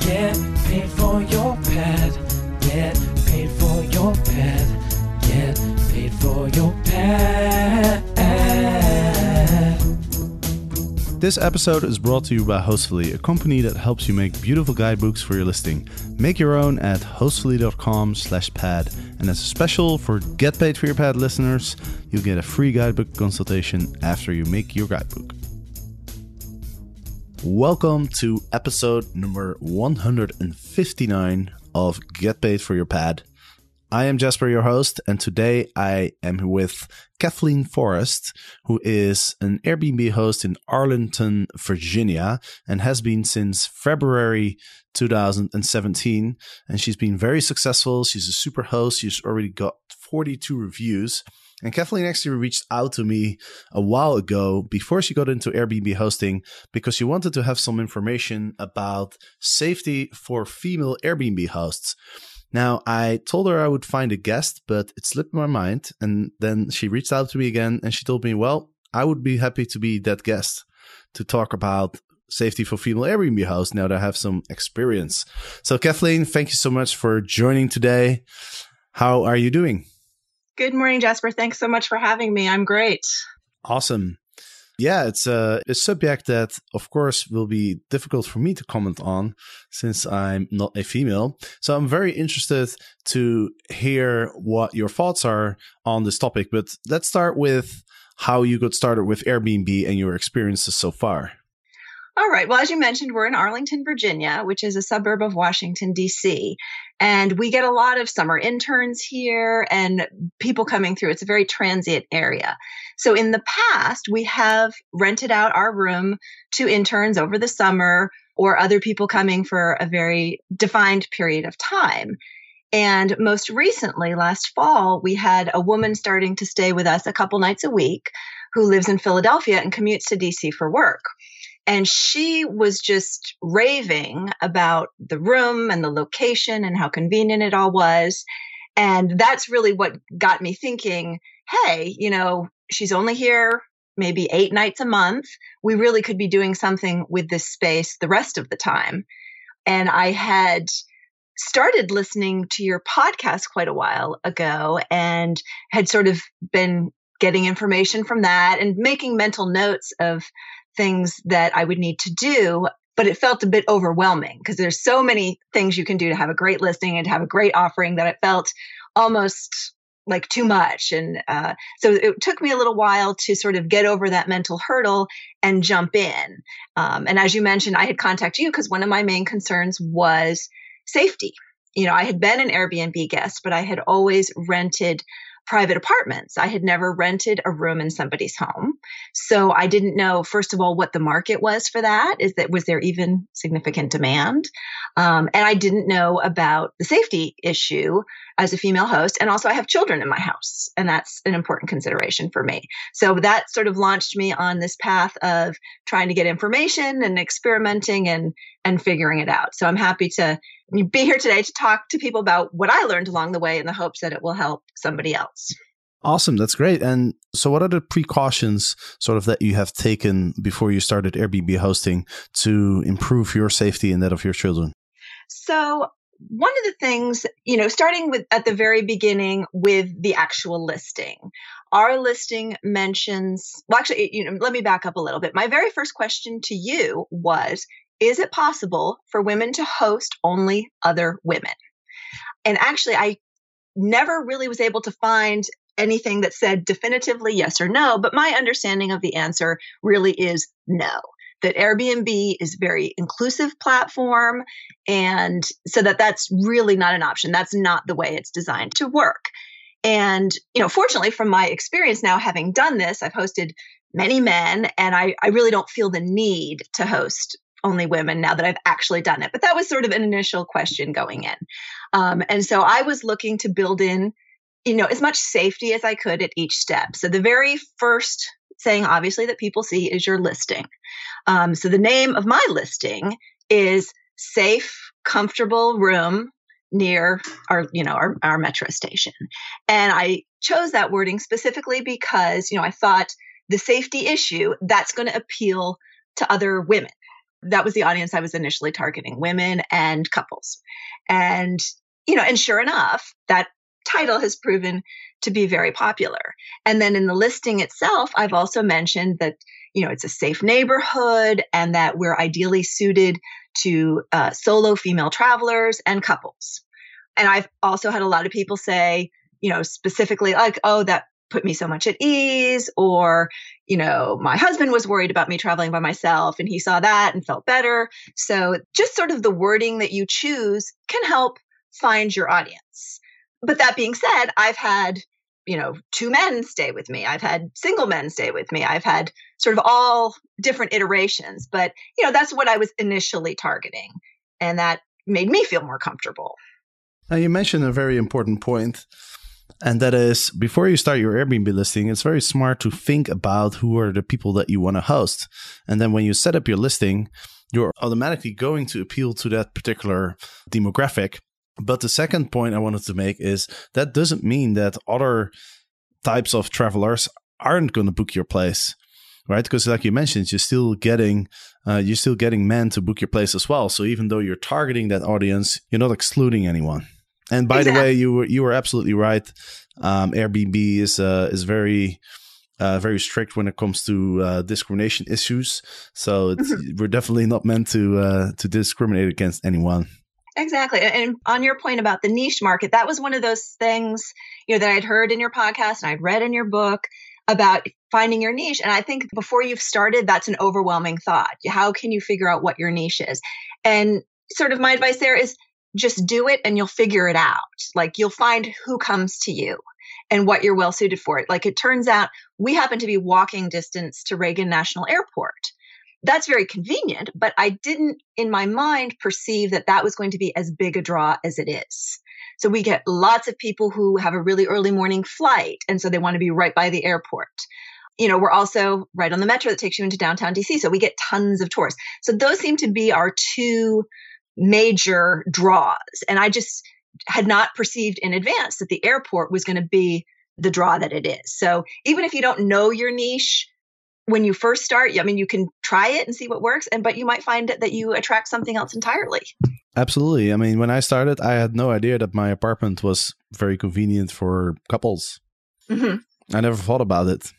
Get paid for your pad. Get paid for your pad. Get paid for your pad. This episode is brought to you by Hostfully, a company that helps you make beautiful guidebooks for your listing. Make your own at hostfully.com slash pad. And as a special for Get Paid for Your Pad listeners, you'll get a free guidebook consultation after you make your guidebook. Welcome to episode number 159 of Get Paid for Your Pad. I am Jasper, your host, and today I am with Kathleen Forrest, who is an Airbnb host in Arlington, Virginia, and has been since February 2017. And she's been very successful. She's a super host. She's already got 42 reviews. And Kathleen actually reached out to me a while ago before she got into Airbnb hosting because she wanted to have some information about safety for female Airbnb hosts. Now, I told her I would find a guest, but it slipped my mind. And then she reached out to me again and she told me, well, I would be happy to be that guest to talk about safety for female Airbnb hosts now that I have some experience. So, Kathleen, thank you so much for joining today. How are you doing? Good morning, Jasper. Thanks so much for having me. I'm great. Awesome. Yeah, it's a, a, subject that, of course, will be difficult for me to comment on since I'm not a female. So I'm very interested to hear what your thoughts are on this topic. But let's start with how you got started with Airbnb and your experiences so far. All right. Well, as you mentioned, we're in Arlington, Virginia, which is a suburb of Washington, D.C. And we get a lot of summer interns here and people coming through. It's a very transient area. So in the past, we have rented out our room to interns over the summer or other people coming for a very defined period of time. And most recently, last fall, we had a woman starting to stay with us a couple nights a week who lives in Philadelphia and commutes to DC for work. And she was just raving about the room and the location and how convenient it all was. And that's really what got me thinking hey, you know, she's only here maybe eight nights a month. We really could be doing something with this space the rest of the time. And I had started listening to your podcast quite a while ago and had sort of been getting information from that and making mental notes of things that I would need to do. But it felt a bit overwhelming because there's so many things you can do to have a great listing and to have a great offering that it felt almost like too much. And uh, so it took me a little while to sort of get over that mental hurdle and jump in. Um, and as you mentioned, I had contacted you because one of my main concerns was safety. You know, I had been an Airbnb guest, but I had always rented private apartments. I had never rented a room in somebody's home. So I didn't know, first of all, what the market was for that. Is that, was there even significant demand? Um, and I didn't know about the safety issue as a female host. And also, I have children in my house, and that's an important consideration for me. So that sort of launched me on this path of trying to get information and experimenting and, and figuring it out. So I'm happy to be here today to talk to people about what I learned along the way in the hopes that it will help somebody else. Awesome. That's great. And so, what are the precautions sort of that you have taken before you started Airbnb hosting to improve your safety and that of your children? So, one of the things, you know, starting with at the very beginning with the actual listing, our listing mentions, well, actually, you know, let me back up a little bit. My very first question to you was Is it possible for women to host only other women? And actually, I never really was able to find anything that said definitively yes or no, but my understanding of the answer really is no that Airbnb is very inclusive platform and so that that's really not an option. That's not the way it's designed to work. And, you know, fortunately from my experience now having done this, I've hosted many men and I, I really don't feel the need to host only women now that I've actually done it. But that was sort of an initial question going in. Um, and so I was looking to build in, you know, as much safety as I could at each step. So the very first thing, obviously, that people see is your listing. Um, so the name of my listing is safe, comfortable room near our you know our, our metro station and i chose that wording specifically because you know i thought the safety issue that's going to appeal to other women that was the audience i was initially targeting women and couples and you know and sure enough that title has proven to be very popular and then in the listing itself i've also mentioned that you know it's a safe neighborhood and that we're ideally suited to uh, solo female travelers and couples. And I've also had a lot of people say, you know, specifically like, oh, that put me so much at ease, or, you know, my husband was worried about me traveling by myself and he saw that and felt better. So just sort of the wording that you choose can help find your audience. But that being said, I've had you know, two men stay with me. I've had single men stay with me. I've had sort of all different iterations, but you know, that's what I was initially targeting. And that made me feel more comfortable. Now, you mentioned a very important point, and that is before you start your Airbnb listing, it's very smart to think about who are the people that you want to host. And then when you set up your listing, you're automatically going to appeal to that particular demographic. But the second point I wanted to make is that doesn't mean that other types of travelers aren't going to book your place right because like you mentioned you're still getting uh, you're still getting men to book your place as well so even though you're targeting that audience you're not excluding anyone and by exactly. the way you were you were absolutely right um, airbnb is uh, is very uh, very strict when it comes to uh, discrimination issues so mm-hmm. we're definitely not meant to uh, to discriminate against anyone Exactly. And on your point about the niche market, that was one of those things, you know, that I'd heard in your podcast and I'd read in your book about finding your niche. And I think before you've started, that's an overwhelming thought. How can you figure out what your niche is? And sort of my advice there is just do it and you'll figure it out. Like you'll find who comes to you and what you're well suited for. It. Like it turns out we happen to be walking distance to Reagan National Airport that's very convenient, but I didn't in my mind perceive that that was going to be as big a draw as it is. So we get lots of people who have a really early morning flight. And so they want to be right by the airport. You know, we're also right on the metro that takes you into downtown DC. So we get tons of tourists. So those seem to be our two major draws. And I just had not perceived in advance that the airport was going to be the draw that it is. So even if you don't know your niche, when you first start, I mean, you can try it and see what works, and but you might find that you attract something else entirely. Absolutely. I mean, when I started, I had no idea that my apartment was very convenient for couples. Mm-hmm. I never thought about it.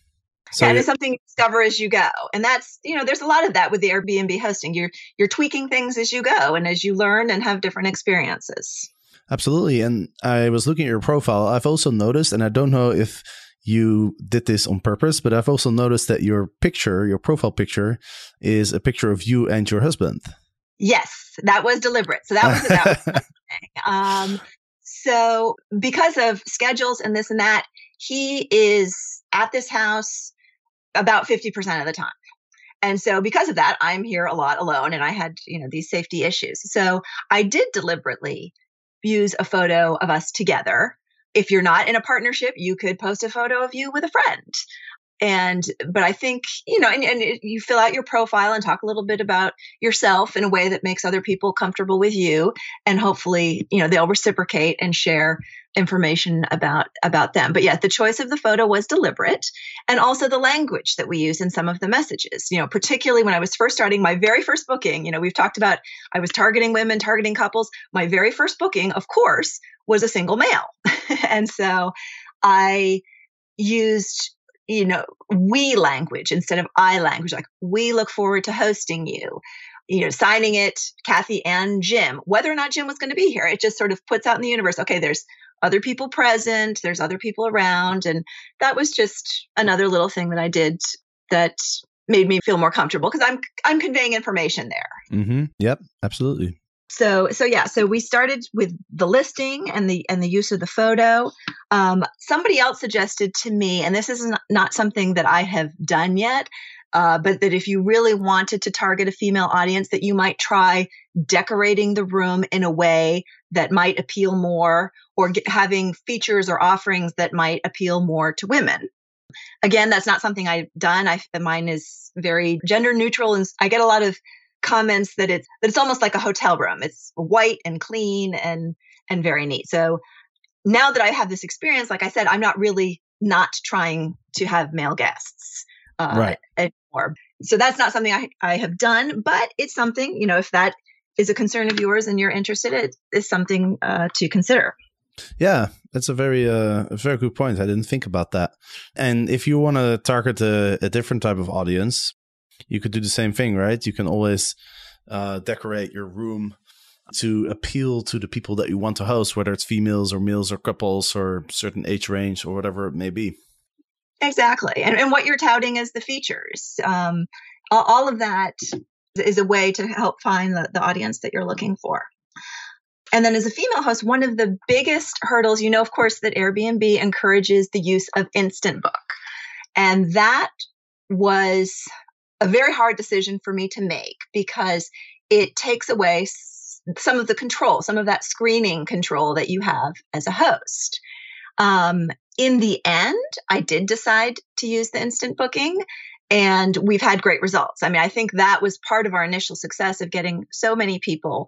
So yeah, it's something you discover as you go, and that's you know, there's a lot of that with the Airbnb hosting. You're you're tweaking things as you go, and as you learn and have different experiences. Absolutely. And I was looking at your profile. I've also noticed, and I don't know if you did this on purpose, but I've also noticed that your picture, your profile picture, is a picture of you and your husband. Yes, that was deliberate. So that was that. um, so because of schedules and this and that, he is at this house about 50% of the time. And so because of that, I'm here a lot alone and I had, you know, these safety issues. So I did deliberately use a photo of us together if you're not in a partnership, you could post a photo of you with a friend. And, but I think, you know, and, and you fill out your profile and talk a little bit about yourself in a way that makes other people comfortable with you. And hopefully, you know, they'll reciprocate and share information about about them but yeah the choice of the photo was deliberate and also the language that we use in some of the messages you know particularly when i was first starting my very first booking you know we've talked about i was targeting women targeting couples my very first booking of course was a single male. and so I used, you know, we language instead of I language. Like, we look forward to hosting you. You know, signing it, Kathy and Jim. Whether or not Jim was going to be here, it just sort of puts out in the universe. Okay, there's other people present, there's other people around, and that was just another little thing that I did that made me feel more comfortable because I'm I'm conveying information there. Mm-hmm. Yep, absolutely so so yeah so we started with the listing and the and the use of the photo um, somebody else suggested to me and this is not, something that i have done yet Uh, but that if you really wanted to target a female audience, that you might try decorating the room in a way that might appeal more or get, having features or offerings that might appeal more to women. Again, that's not something I've done. I mine is very gender neutral, and I get a lot of comments that it's that it's almost like a hotel room. It's white and clean and and very neat. So now that I have this experience, like I said, I'm not really not trying to have male guests uh, right. anymore. So that's not something I, I have done, but it's something, you know, if that is a concern of yours and you're interested, it is something uh, to consider. Yeah, that's a very uh, a very good point. I didn't think about that. And if you want to target a, a, different type of audience, you could do the same thing, right? You can always uh, decorate your room to appeal to the people that you want to host, whether it's females or males or couples or certain age range or whatever it may be. Exactly. And, and what you're touting is the features. Um, all of that is a way to help find the, the audience that you're looking for. And then as a female host, one of the biggest hurdles, you know, of course, that Airbnb encourages the use of instant book. And that was a very hard decision for me to make because it takes away some of the control, some of that screening control that you have as a host. Um, in the end, I did decide to use the instant booking and we've had great results. I mean, I think that was part of our initial success of getting so many people.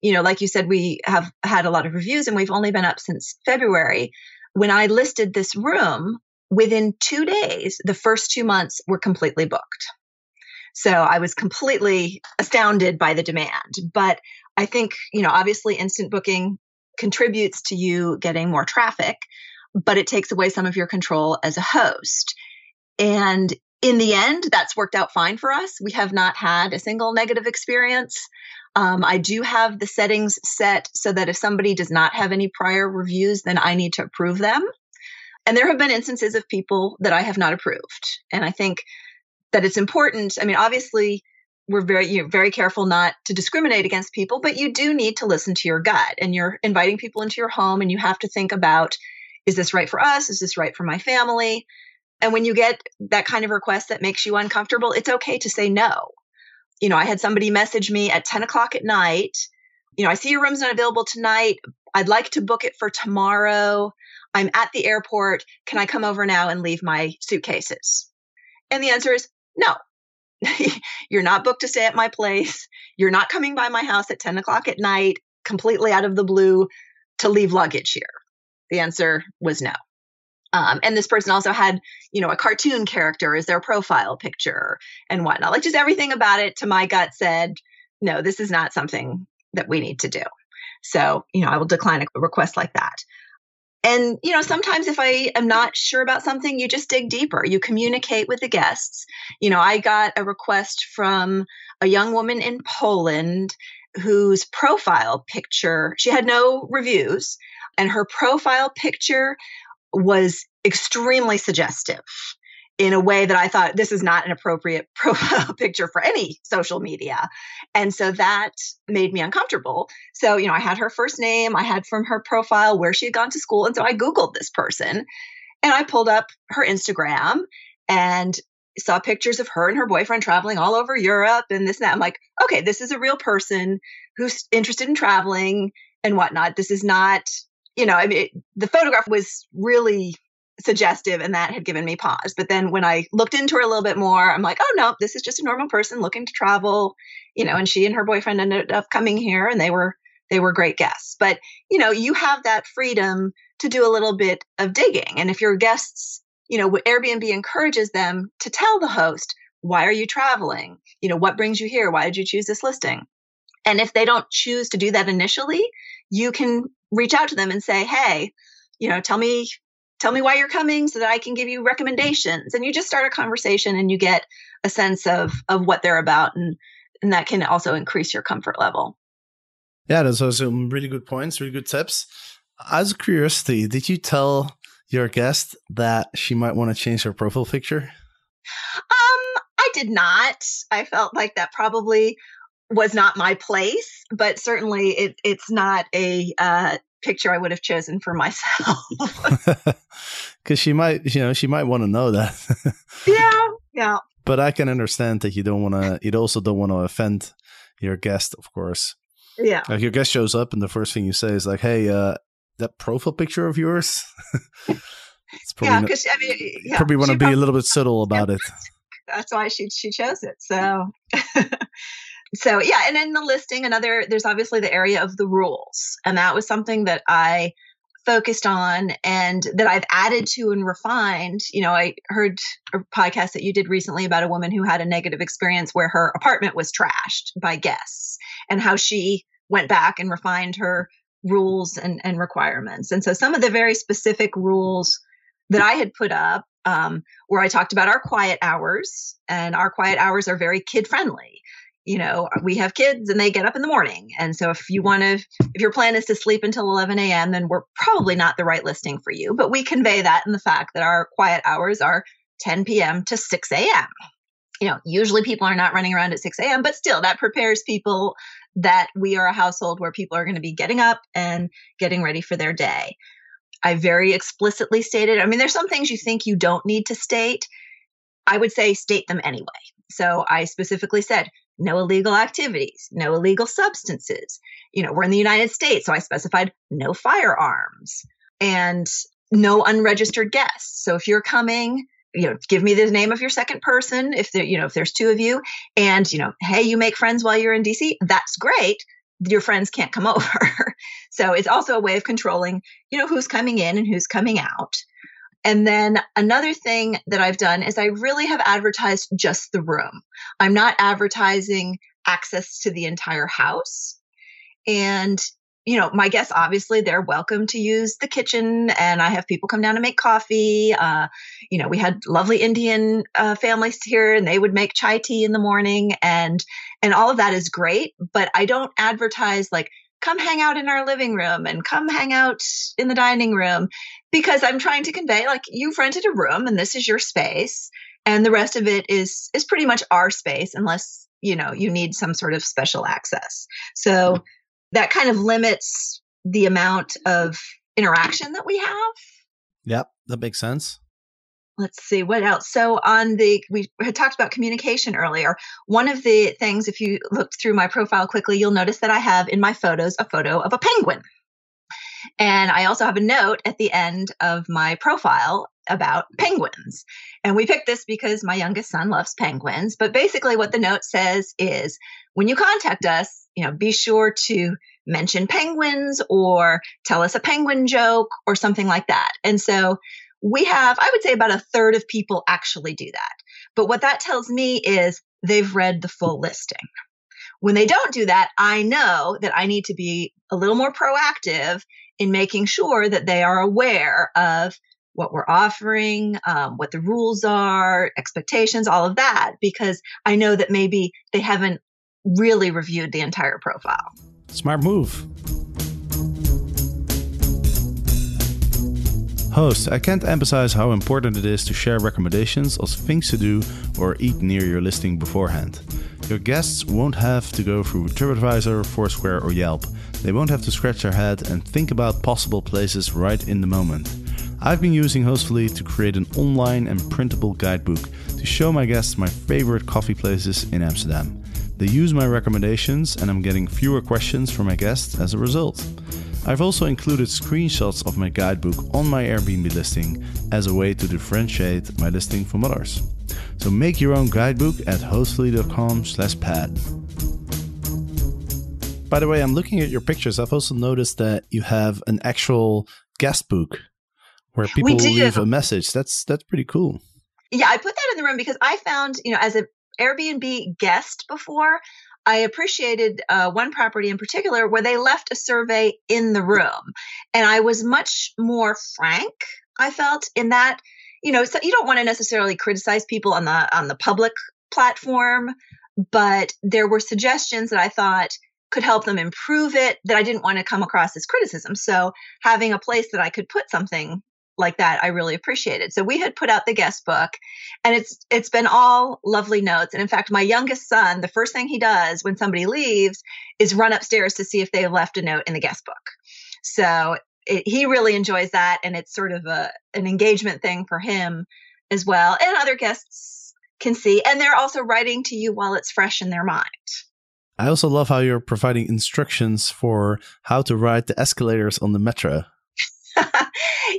You know, like you said, we have had a lot of reviews and we've only been up since February. When I listed this room, within two days, the first two months were completely booked. So I was completely astounded by the demand. But I think, you know, obviously instant booking contributes to you getting more traffic, but it takes away some of your control as a host. And in the end, that's worked out fine for us. We have not had a single negative experience. Um, I do have the settings set so that if somebody does not have any prior reviews, then I need to approve them. And there have been instances of people that I have not approved. And I think that it's important. I mean, obviously, we're very you're very careful not to discriminate against people, but you do need to listen to your gut. And you're inviting people into your home, and you have to think about: Is this right for us? Is this right for my family? And when you get that kind of request that makes you uncomfortable, it's okay to say no. You know, I had somebody message me at 10 o'clock at night. You know, I see your room's not available tonight. I'd like to book it for tomorrow. I'm at the airport. Can I come over now and leave my suitcases? And the answer is no. You're not booked to stay at my place. You're not coming by my house at 10 o'clock at night, completely out of the blue, to leave luggage here. The answer was no. Um, and this person also had, you know, a cartoon character as their profile picture and whatnot. Like just everything about it to my gut said, no, this is not something that we need to do. So, you know, I will decline a request like that. And, you know, sometimes if I am not sure about something, you just dig deeper. You communicate with the guests. You know, I got a request from a young woman in Poland whose profile picture, she had no reviews, and her profile picture was extremely suggestive in a way that I thought this is not an appropriate profile picture for any social media. And so that made me uncomfortable. So, you know, I had her first name, I had from her profile where she had gone to school. And so I Googled this person and I pulled up her Instagram and saw pictures of her and her boyfriend traveling all over Europe and this and that. I'm like, okay, this is a real person who's interested in traveling and whatnot. This is not, you know, I mean, it, the photograph was really suggestive and that had given me pause. But then when I looked into her a little bit more, I'm like, oh no, this is just a normal person looking to travel, you know, and she and her boyfriend ended up coming here and they were they were great guests. But, you know, you have that freedom to do a little bit of digging. And if your guests, you know, Airbnb encourages them to tell the host, why are you traveling? You know, what brings you here? Why did you choose this listing? And if they don't choose to do that initially, you can reach out to them and say, hey, you know, tell me tell me why you're coming so that I can give you recommendations. And you just start a conversation and you get a sense of of what they're about and and that can also increase your comfort level. Yeah, those are some really good points, really good tips. As a curiosity, did you tell your guest that she might want to change her profile picture? Um, I did not. I felt like that probably was not my place, but certainly it, it's not a uh, picture I would have chosen for myself. Because she might, you know, she might want to know that. yeah, yeah. but I can understand that you don't want to. You also don't want to offend your guest, of course. Yeah. Like your guest shows up, and the first thing you say is like, "Hey, uh, that profile picture of yours." it's Yeah, because I mean, yeah, probably want to be a little bit subtle about it. that's why she she chose it. So so yeah, and in the listing, another there's obviously the area of the rules, and that was something that I focused on and that I've added to and refined. You know, I heard a podcast that you did recently about a woman who had a negative experience where her apartment was trashed by guests and how she went back and refined her rules and, and requirements. And so some of the very specific rules that I had put up um, where I talked about our quiet hours, and our quiet hours are very kid friendly. You know, we have kids and they get up in the morning. And so if you mm-hmm. want to, if your plan is to sleep until 11 a.m., then we're probably not the right listing for you. But we convey that in the fact that our quiet hours are 10 p.m. to 6 a.m. You know, usually people are not running around at 6 a.m., but still that prepares people that we are a household where people are going to be getting up and getting ready for their day. I very explicitly stated, I mean, there's some things you think you don't need to state. I would say state them anyway. So I specifically said no illegal activities, no illegal substances. You know, we're in the United States, so I specified no firearms and no unregistered guests. So if you're coming, you know, give me the name of your second person if there, you know, if there's two of you and, you know, hey, you make friends while you're in DC, that's great. Your friends can't come over. so it's also a way of controlling, you know, who's coming in and who's coming out. And then another thing that I've done is I really have advertised just the room. I'm not advertising access to the entire house. And, you know, my guests, obviously, they're welcome to use the kitchen. And I have people come down to make coffee. Uh, you know, we had lovely Indian uh, families here and they would make chai tea in the morning. And, and all of that is great. But I don't advertise like, come hang out in our living room and come hang out in the dining room because I'm trying to convey like you've rented a room and this is your space and the rest of it is is pretty much our space unless you know you need some sort of special access. So that kind of limits the amount of interaction that we have. Yep, that makes sense. Let's see what else. So on the we had talked about communication earlier. One of the things if you looked through my profile quickly, you'll notice that I have in my photos a photo of a penguin. And I also have a note at the end of my profile about penguins. And we picked this because my youngest son loves penguins. But basically, what the note says is when you contact us, you know, be sure to mention penguins or tell us a penguin joke or something like that. And so we have, I would say, about a third of people actually do that. But what that tells me is they've read the full listing. When they don't do that, I know that I need to be a little more proactive in making sure that they are aware of what we're offering, um, what the rules are, expectations, all of that, because I know that maybe they haven't really reviewed the entire profile. Smart move. Host, I can't emphasize how important it is to share recommendations of things to do or eat near your listing beforehand. Your guests won't have to go through TripAdvisor, Foursquare, or Yelp. They won't have to scratch their head and think about possible places right in the moment. I've been using Hostfully to create an online and printable guidebook to show my guests my favorite coffee places in Amsterdam. They use my recommendations, and I'm getting fewer questions from my guests as a result. I've also included screenshots of my guidebook on my Airbnb listing as a way to differentiate my listing from others. So make your own guidebook at hostfully.com/pad. By the way, I'm looking at your pictures. I've also noticed that you have an actual guest book where people leave a message. That's that's pretty cool. Yeah, I put that in the room because I found, you know, as an Airbnb guest before, I appreciated uh, one property in particular where they left a survey in the room. And I was much more frank, I felt, in that, you know, so you don't want to necessarily criticize people on the on the public platform, but there were suggestions that I thought could help them improve it that I didn't want to come across as criticism. So having a place that I could put something like that I really appreciated. So we had put out the guest book and it's it's been all lovely notes. And in fact, my youngest son, the first thing he does when somebody leaves is run upstairs to see if they have left a note in the guest book. So it, he really enjoys that and it's sort of a an engagement thing for him as well. And other guests can see. And they're also writing to you while it's fresh in their mind. I also love how you're providing instructions for how to ride the escalators on the metro.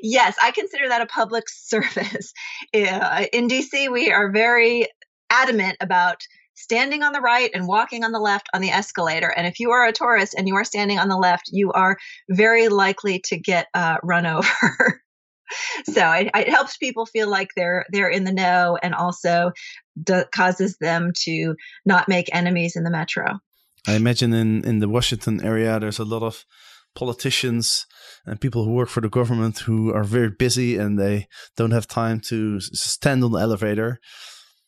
Yes, I consider that a public service. In DC, we are very adamant about standing on the right and walking on the left on the escalator. And if you are a tourist and you are standing on the left, you are very likely to get uh, run over. so it, it, helps people feel like they're they're in the know, and also causes them to not make enemies in the metro. I imagine in in the Washington area, there's a lot of politicians and people who work for the government who are very busy and they don't have time to stand on the elevator.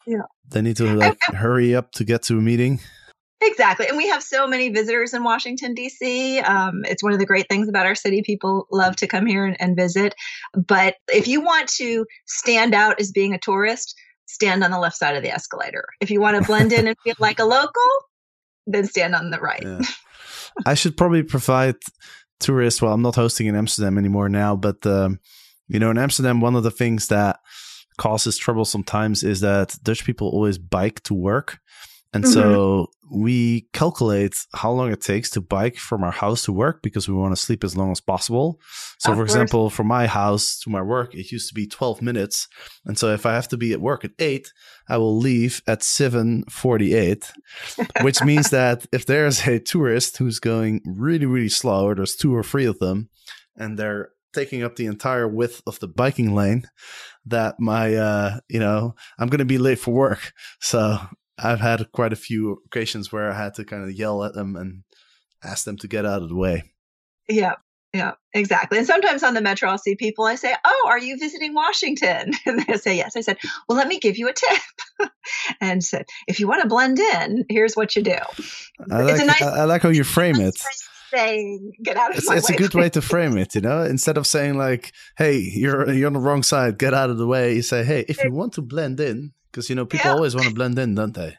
Yeah. They need to like hurry up to get to a meeting. Exactly. And we have so many visitors in Washington, D.C. Um, it's one of the great things about our city. People love to come here and, and visit. But if you want to stand out as being a tourist, stand on the left side of the escalator. If you want to blend in and feel like a local, then stand on the right. Yeah. I should probably provide tourists. Well, I'm not hosting in Amsterdam anymore now, but um, you know, in Amsterdam, one of the things that causes trouble sometimes is that Dutch people always bike to work. And mm-hmm. so we calculate how long it takes to bike from our house to work because we want to sleep as long as possible. So, of for course. example, from my house to my work, it used to be 12 minutes. And so if I have to be at work at 8, I will leave at 7:48, which means that if there's a tourist who's going really really slow or there's two or three of them and they're taking up the entire width of the biking lane that my uh you know, I'm going to be late for work. So I've had quite a few occasions where I had to kind of yell at them and ask them to get out of the way. Yeah, yeah, exactly. And sometimes on the metro, I'll see people. I say, "Oh, are you visiting Washington?" And they say, "Yes." I said, "Well, let me give you a tip." and said, "If you want to blend in, here's what you do." I like, nice, I like how you frame it. Saying, "Get out of it's, my it's way." It's a good way to frame it, you know. Instead of saying like, "Hey, you're you're on the wrong side. Get out of the way," you say, "Hey, if you want to blend in, because, you know, people yeah. always want to blend in, don't they?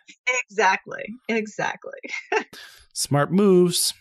Exactly. Exactly. Smart moves.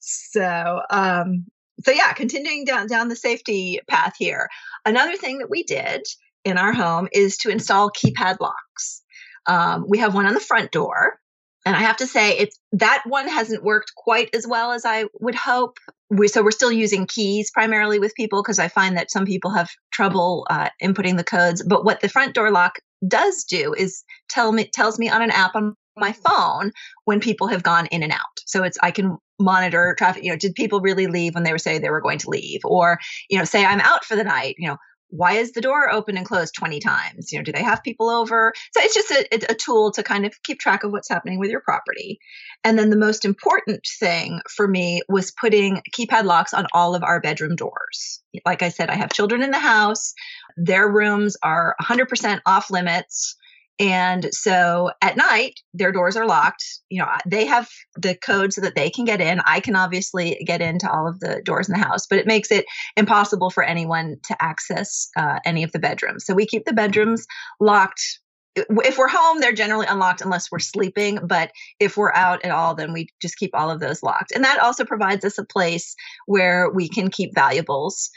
So, um, so yeah, continuing down down the safety path here. Another thing that we did in our home is to install keypad locks. Um, we have one on the front door, and I have to say, it's that one hasn't worked quite as well as I would hope we so we're still using keys primarily with people because I find that some people have trouble uh, inputting the codes. But what the front door lock does do is tell me tells me on an app on my phone when people have gone in and out. So it's I can monitor traffic. You know, did people really leave when they were say they were going to leave, or you know, say I'm out for the night. You know, why is the door open and closed 20 times? You know do they have people over? So it's just a, a, tool to kind of keep track of what's happening with your property. And then the most important thing for me was putting keypad locks on all of our bedroom doors. Like i said i have children in the house. Their rooms are 100% off limits and so at night, their doors are locked. You know, they have the code so that they can get in. I can obviously get into all of the doors in the house, but it makes it impossible for anyone to access uh, any of the bedrooms. So we keep the bedrooms locked. If we're home, they're generally unlocked unless we're sleeping. But if we're out at all, then we just keep all of those locked. And that also provides us a place where we can keep valuables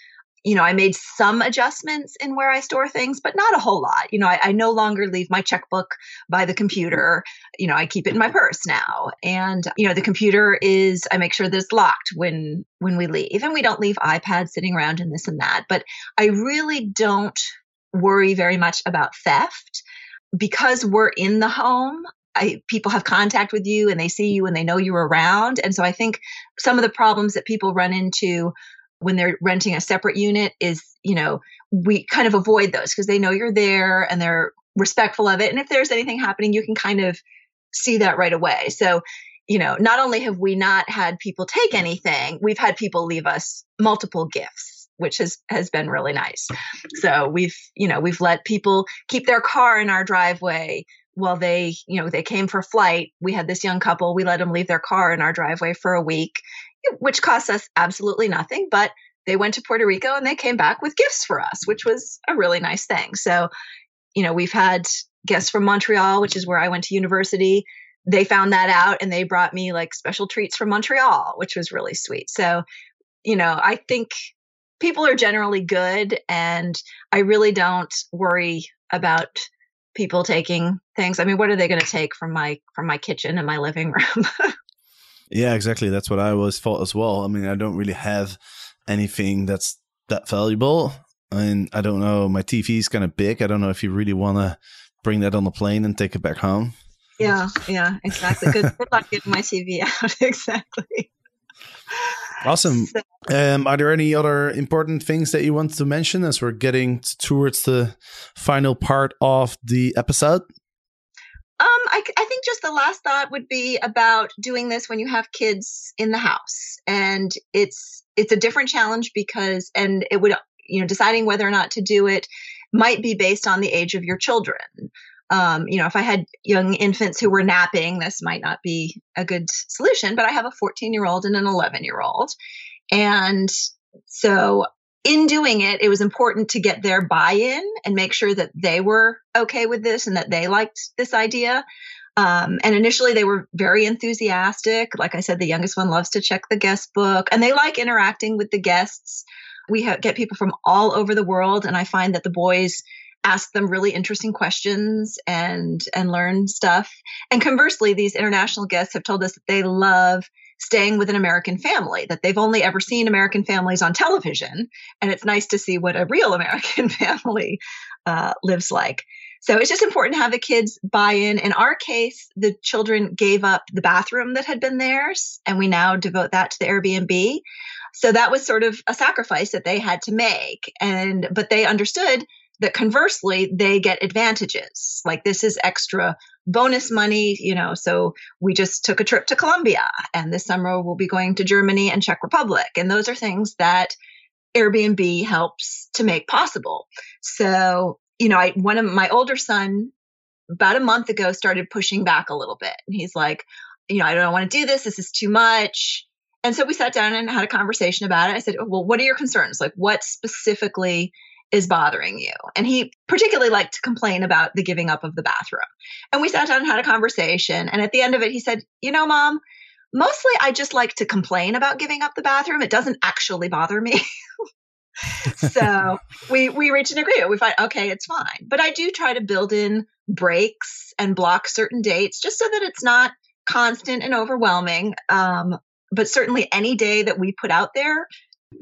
you know, I made some adjustments in where I store things, but not a whole lot. You know, I, I, no longer leave my checkbook by the computer. You know, I keep it in my purse now. And, you know, the computer is, I make sure that it's locked when, when we leave. And we don't leave iPads sitting around and this and that. But I really don't worry very much about theft because we're in the home. I, people have contact with you and they see you and they know you're around. And so I think some of the problems that people run into when they're renting a separate unit is, you know, we kind of avoid those because they know you're there and they're respectful of it. And if there's anything happening, you can kind of see that right away. So, you know, not only have we not had people take anything, we've had people leave us multiple gifts, which has has been really nice. So we've, you know, we've let people keep their car in our driveway while they, you know, they came for flight. We had this young couple, we let them leave their car in our driveway for a week which cost us absolutely nothing, but they went to Puerto Rico and they came back with gifts for us, which was a really nice thing. So, you know, we've had guests from Montreal, which is where I went to university. They found that out and they brought me like special treats from Montreal, which was really sweet. So, you know, I think people are generally good and I really don't worry about people taking things. I mean, what are they going to take from my from my kitchen and my living room? yeah, exactly. That's what I always thought as well. I mean, I don't really have anything that's that valuable. And I don't know, my TV is kind of big. I don't know if you really want to bring that on the plane and take it back home. Yeah, yeah, exactly. Good, good luck getting my TV out. exactly. Awesome. Um, are there any other important things that you want to mention as we're getting towards the final part of the episode? Um, I, I think just the last thought would be about doing this when you have kids in the house, and it's it's a different challenge because, and it would you know deciding whether or not to do it might be based on the age of your children. Um, you know, if I had young infants who were napping, this might not be a good solution, but I have a 14 year old and an 11 year old. And so in doing it, it was important to get their buy in and make sure that they were okay with this and that they liked this idea. Um, and initially, they were very enthusiastic. Like I said, the youngest one loves to check the guest book and they like interacting with the guests. We ha- get people from all over the world, and I find that the boys ask them really interesting questions and and learn stuff. And conversely, these international guests have told us that they love staying with an American family, that they've only ever seen American families on television, and it's nice to see what a real American family uh, lives like. So it's just important to have the kids buy in. In our case, the children gave up the bathroom that had been theirs, and we now devote that to the Airbnb. So that was sort of a sacrifice that they had to make. And, but they understood that conversely they get advantages. Like this is extra bonus money you know so we just took a trip to colombia and this summer we'll be going to germany and czech republic and those are things that airbnb helps to make possible. So you know i one of my older son about a month ago started pushing back a little bit and he's like you know i don't want to do this this is too much. And so we sat down and had a conversation about it. I said well what are your concerns? Like what specifically is bothering you. And he particularly liked to complain about the giving up of the bathroom. And we sat down and had a conversation. And at the end of it, he said, You know, mom, mostly I just like to complain about giving up the bathroom. It doesn't actually bother me. so we we reach an agreement. We find okay, it's fine. But I do try to build in breaks and block certain dates just so that it's not constant and overwhelming. Um, but certainly any day that we put out there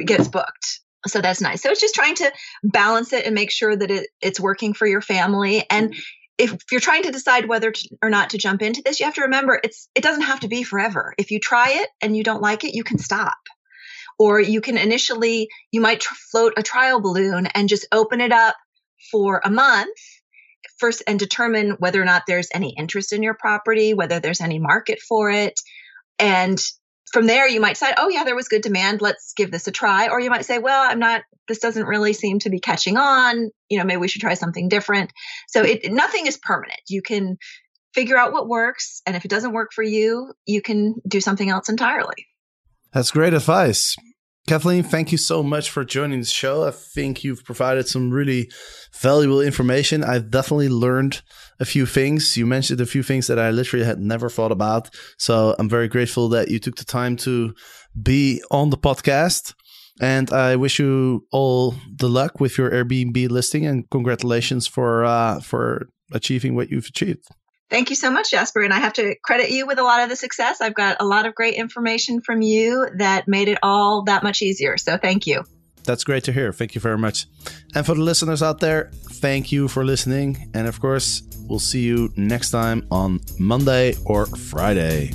gets booked so that's nice. So it's just trying to balance it and make sure that it, it's working for your family. And mm-hmm. if you're trying to decide whether to, or not to jump into this you have to remember it's it doesn't have to be forever. If you try it and you don't like it you can stop. Or you can initially you might tr- float a trial balloon and just open it up for a month first and determine whether or not there's any interest in your property whether there's any market for it. And from there you might say oh yeah there was good demand. Let's give this a try. Or you might say well i'm not this doesn't really seem to be catching on. You know maybe we should try something different. So it nothing is permanent. You can figure out what works and if it doesn't work for you you can do something else entirely. That's great advice Kathleen, thank you so much for joining the show. I think you've provided some really valuable information. I've definitely learned a few things. You mentioned a few things that I literally had never thought about. So I'm very grateful that you took the time to be on the podcast. And I wish you all the luck with your Airbnb listing and congratulations for uh, for achieving what you've achieved. Thank you so much, Jasper. And I have to credit you with a lot of the success. I've got a lot of great information from you that made it all that much easier. So thank you. That's great to hear. Thank you very much. And for the listeners out there, thank you for listening. And of course, we'll see you next time on Monday or Friday.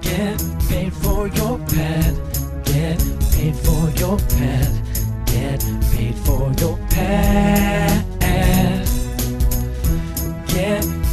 Get paid for your pad. Get paid for your pad. Get paid for your pad. Get